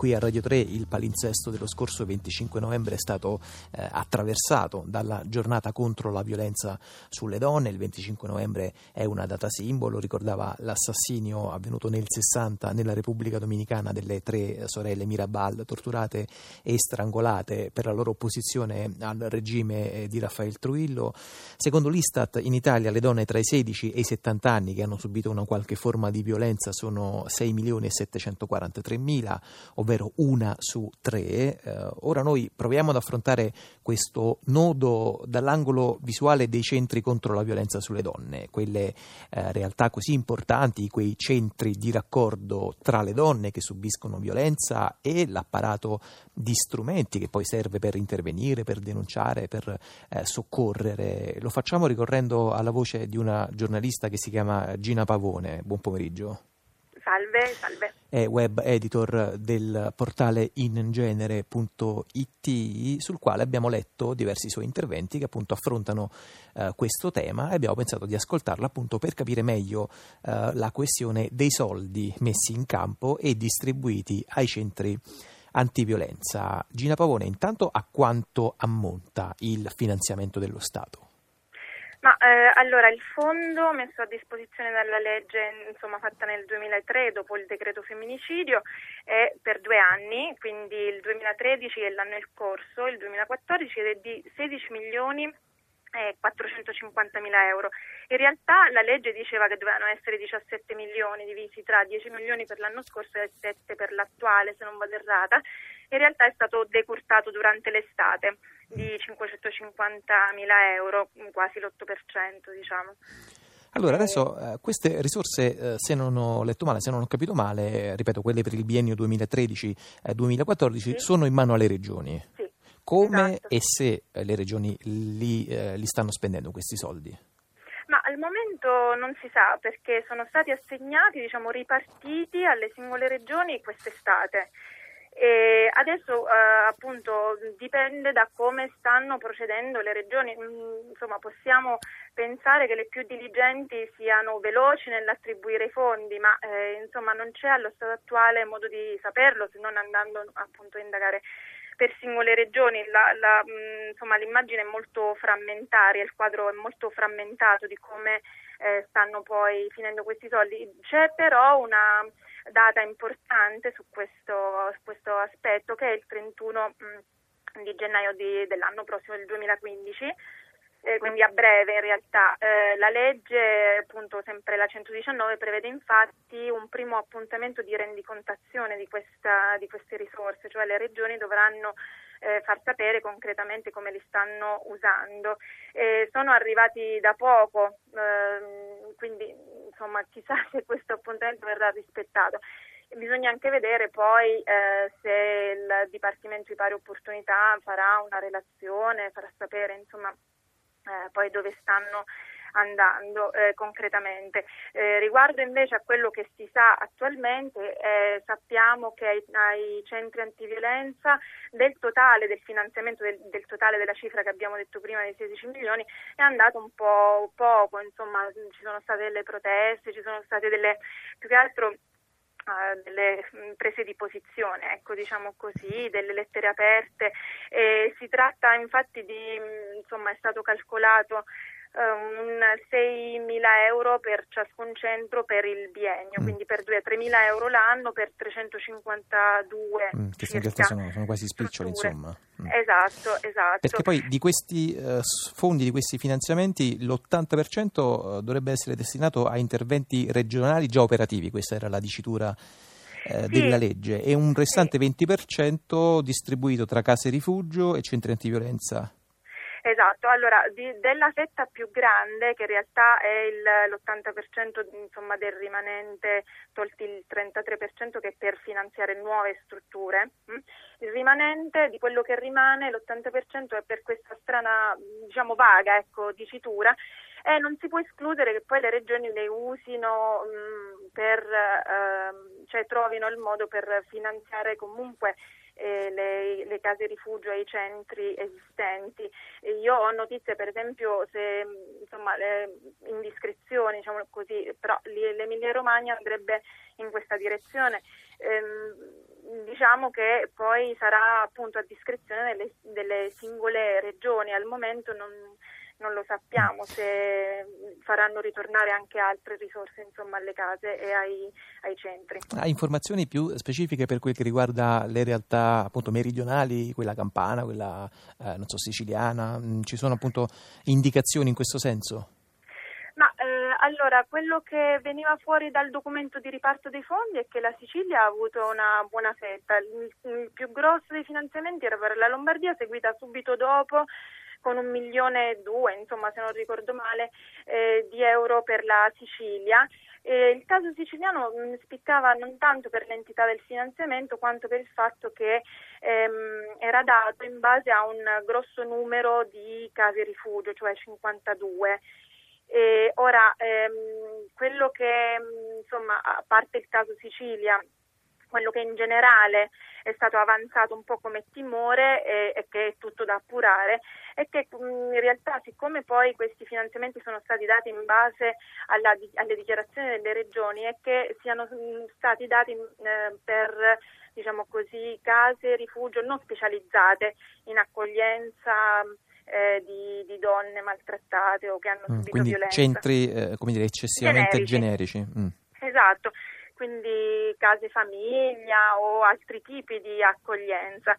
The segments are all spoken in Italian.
Qui a Radio 3 il palinsesto dello scorso 25 novembre è stato eh, attraversato dalla giornata contro la violenza sulle donne. Il 25 novembre è una data simbolo, ricordava l'assassinio avvenuto nel 60 nella Repubblica Dominicana delle tre sorelle Mirabal torturate e strangolate per la loro opposizione al regime eh, di Raffaele Truillo. Secondo l'Istat in Italia le donne tra i 16 e i 70 anni che hanno subito una qualche forma di violenza sono 6 milioni e 743 mila, ovvero ovvero una su tre. Eh, ora noi proviamo ad affrontare questo nodo dall'angolo visuale dei centri contro la violenza sulle donne, quelle eh, realtà così importanti, quei centri di raccordo tra le donne che subiscono violenza e l'apparato di strumenti che poi serve per intervenire, per denunciare, per eh, soccorrere. Lo facciamo ricorrendo alla voce di una giornalista che si chiama Gina Pavone. Buon pomeriggio. Salve, salve. È web editor del portale ingenere.it sul quale abbiamo letto diversi suoi interventi che appunto affrontano eh, questo tema e abbiamo pensato di ascoltarlo appunto per capire meglio eh, la questione dei soldi messi in campo e distribuiti ai centri antiviolenza. Gina Pavone, intanto a quanto ammonta il finanziamento dello Stato? Ma eh, allora il fondo messo a disposizione dalla legge insomma, fatta nel 2003 dopo il decreto femminicidio è per due anni, quindi il 2013 è l'anno in corso, il 2014 è di 16 milioni e 450 mila euro. In realtà la legge diceva che dovevano essere 17 milioni divisi tra 10 milioni per l'anno scorso e 7 per l'attuale, se non vado errata. In realtà è stato decurtato durante l'estate di 550 mila euro, quasi l'8%, diciamo. Allora, adesso eh, queste risorse, eh, se non ho letto male, se non ho capito male, ripeto, quelle per il biennio 2013-2014, sì. sono in mano alle regioni. Sì. Come esatto. e se eh, le regioni li, eh, li stanno spendendo questi soldi? Ma al momento non si sa perché sono stati assegnati, diciamo, ripartiti alle singole regioni quest'estate. E adesso eh, appunto dipende da come stanno procedendo le regioni, mm, insomma possiamo pensare che le più diligenti siano veloci nell'attribuire i fondi, ma eh, insomma non c'è allo stato attuale modo di saperlo se non andando appunto a indagare per singole regioni. La, la, mh, mm, insomma, l'immagine è molto frammentaria, il quadro è molto frammentato di come eh, stanno poi finendo questi soldi. C'è però una data importante su questo, su questo aspetto che è il 31 mh, mm, di gennaio di, dell'anno prossimo, del 2015 eh, quindi a breve in realtà. Eh, la legge, appunto sempre la 119, prevede infatti un primo appuntamento di rendicontazione di, questa, di queste risorse, cioè le regioni dovranno eh, far sapere concretamente come li stanno usando. sono arrivati da poco, ehm, quindi insomma chissà se questo appuntamento verrà rispettato. Bisogna anche vedere poi eh, se il Dipartimento di Pari Opportunità farà una relazione, farà sapere insomma eh, poi dove stanno andando eh, concretamente. Eh, riguardo invece a quello che si sa attualmente, eh, sappiamo che ai, ai, centri antiviolenza del totale del finanziamento, del, del, totale della cifra che abbiamo detto prima dei 16 milioni, è andato un po' poco, insomma ci sono state delle proteste, ci sono state delle, più che altro delle mm, prese di posizione, ecco, diciamo così, delle lettere aperte. E si tratta infatti di, mm, insomma, è stato calcolato un 6.000 euro per ciascun centro per il biennio, mm. quindi per 2-3.000 euro l'anno per 352 mm, che sono, sono, quasi spiccioli insomma. Mm. Esatto, esatto. Perché poi di questi uh, fondi, di questi finanziamenti, l'80% eh, dovrebbe essere destinato a interventi regionali già operativi, questa era la dicitura eh, sì. della legge, e un restante sì. 20% distribuito tra case rifugio e centri antiviolenza. Esatto, allora di, della fetta più grande, che in realtà è il, l'80% insomma, del rimanente, tolti il 33% che è per finanziare nuove strutture? Mm, il rimanente di quello che rimane, l'80% è per questa strana, diciamo vaga ecco, dicitura e non si può escludere che poi le regioni le usino mh, mm, per, eh, cioè trovino il modo per finanziare comunque eh, le, le, case rifugio ai centri esistenti. E io ho notizie, per esempio, se insomma, le indiscrezioni, diciamo così, però l'Emilia Romagna andrebbe in questa direzione. Ehm, diciamo che poi sarà appunto a discrezione delle, delle singole regioni, al momento non, non, lo sappiamo se faranno ritornare anche altre risorse insomma, alle case e ai, ai centri. Ha informazioni più specifiche per quel che riguarda le realtà appunto meridionali, quella campana, quella eh, so, siciliana? Mm, ci sono appunto indicazioni in questo senso? Ma eh, allora, quello che veniva fuori dal documento di riparto dei fondi è che la Sicilia ha avuto una buona fetta. Il, il più grosso dei finanziamenti era per la Lombardia, seguita subito dopo con un milione e due, insomma se non ricordo male, eh, di euro per la Sicilia. Eh, il caso siciliano mh, mm, spiccava non tanto per l'entità del finanziamento quanto per il fatto che ehm, era dato in base a un grosso numero di case rifugio, cioè 52. E ora, ehm, quello che, mm, insomma, a parte il caso Sicilia, quello che in generale è stato avanzato un po' come timore e, e che è tutto da appurare è che mm, in realtà siccome poi questi finanziamenti sono stati dati in base alla, alle dichiarazioni delle regioni è che siano mm, stati dati eh, per diciamo così, case rifugio non specializzate in accoglienza eh, di, di, donne maltrattate o che hanno mm, subito quindi violenza. centri eh, come dire, eccessivamente generici. generici. Mm. Esatto, quindi case famiglia o altri tipi di accoglienza.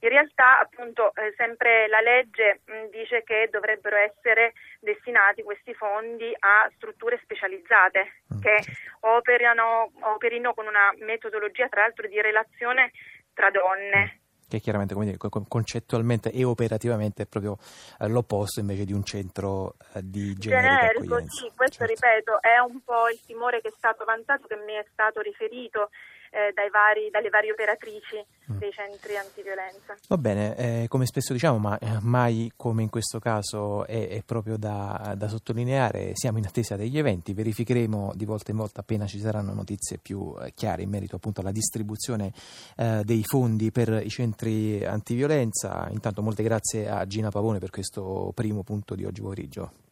In realtà, appunto, eh, sempre la legge mh, mm, dice che dovrebbero essere destinati questi fondi a strutture specializzate mm. che operano, operino con una metodologia, tra l'altro, di relazione tra donne che chiaramente dire, concettualmente e operativamente è proprio eh, l'opposto invece di un centro eh, di generico. Generico, sì, questo certo. ripeto è un po' il timore che è stato avanzato, che mi è stato riferito eh, vari, dalle varie operatrici mm. dei centri antiviolenza. Va bene, eh, come spesso diciamo, ma eh, mai come in questo caso è, è proprio da, da, sottolineare, siamo in attesa degli eventi, verificheremo di volta in volta appena ci saranno notizie più eh, chiare in merito appunto alla distribuzione eh, dei fondi per i centri antiviolenza. Intanto molte grazie a Gina Pavone per questo primo punto di oggi pomeriggio.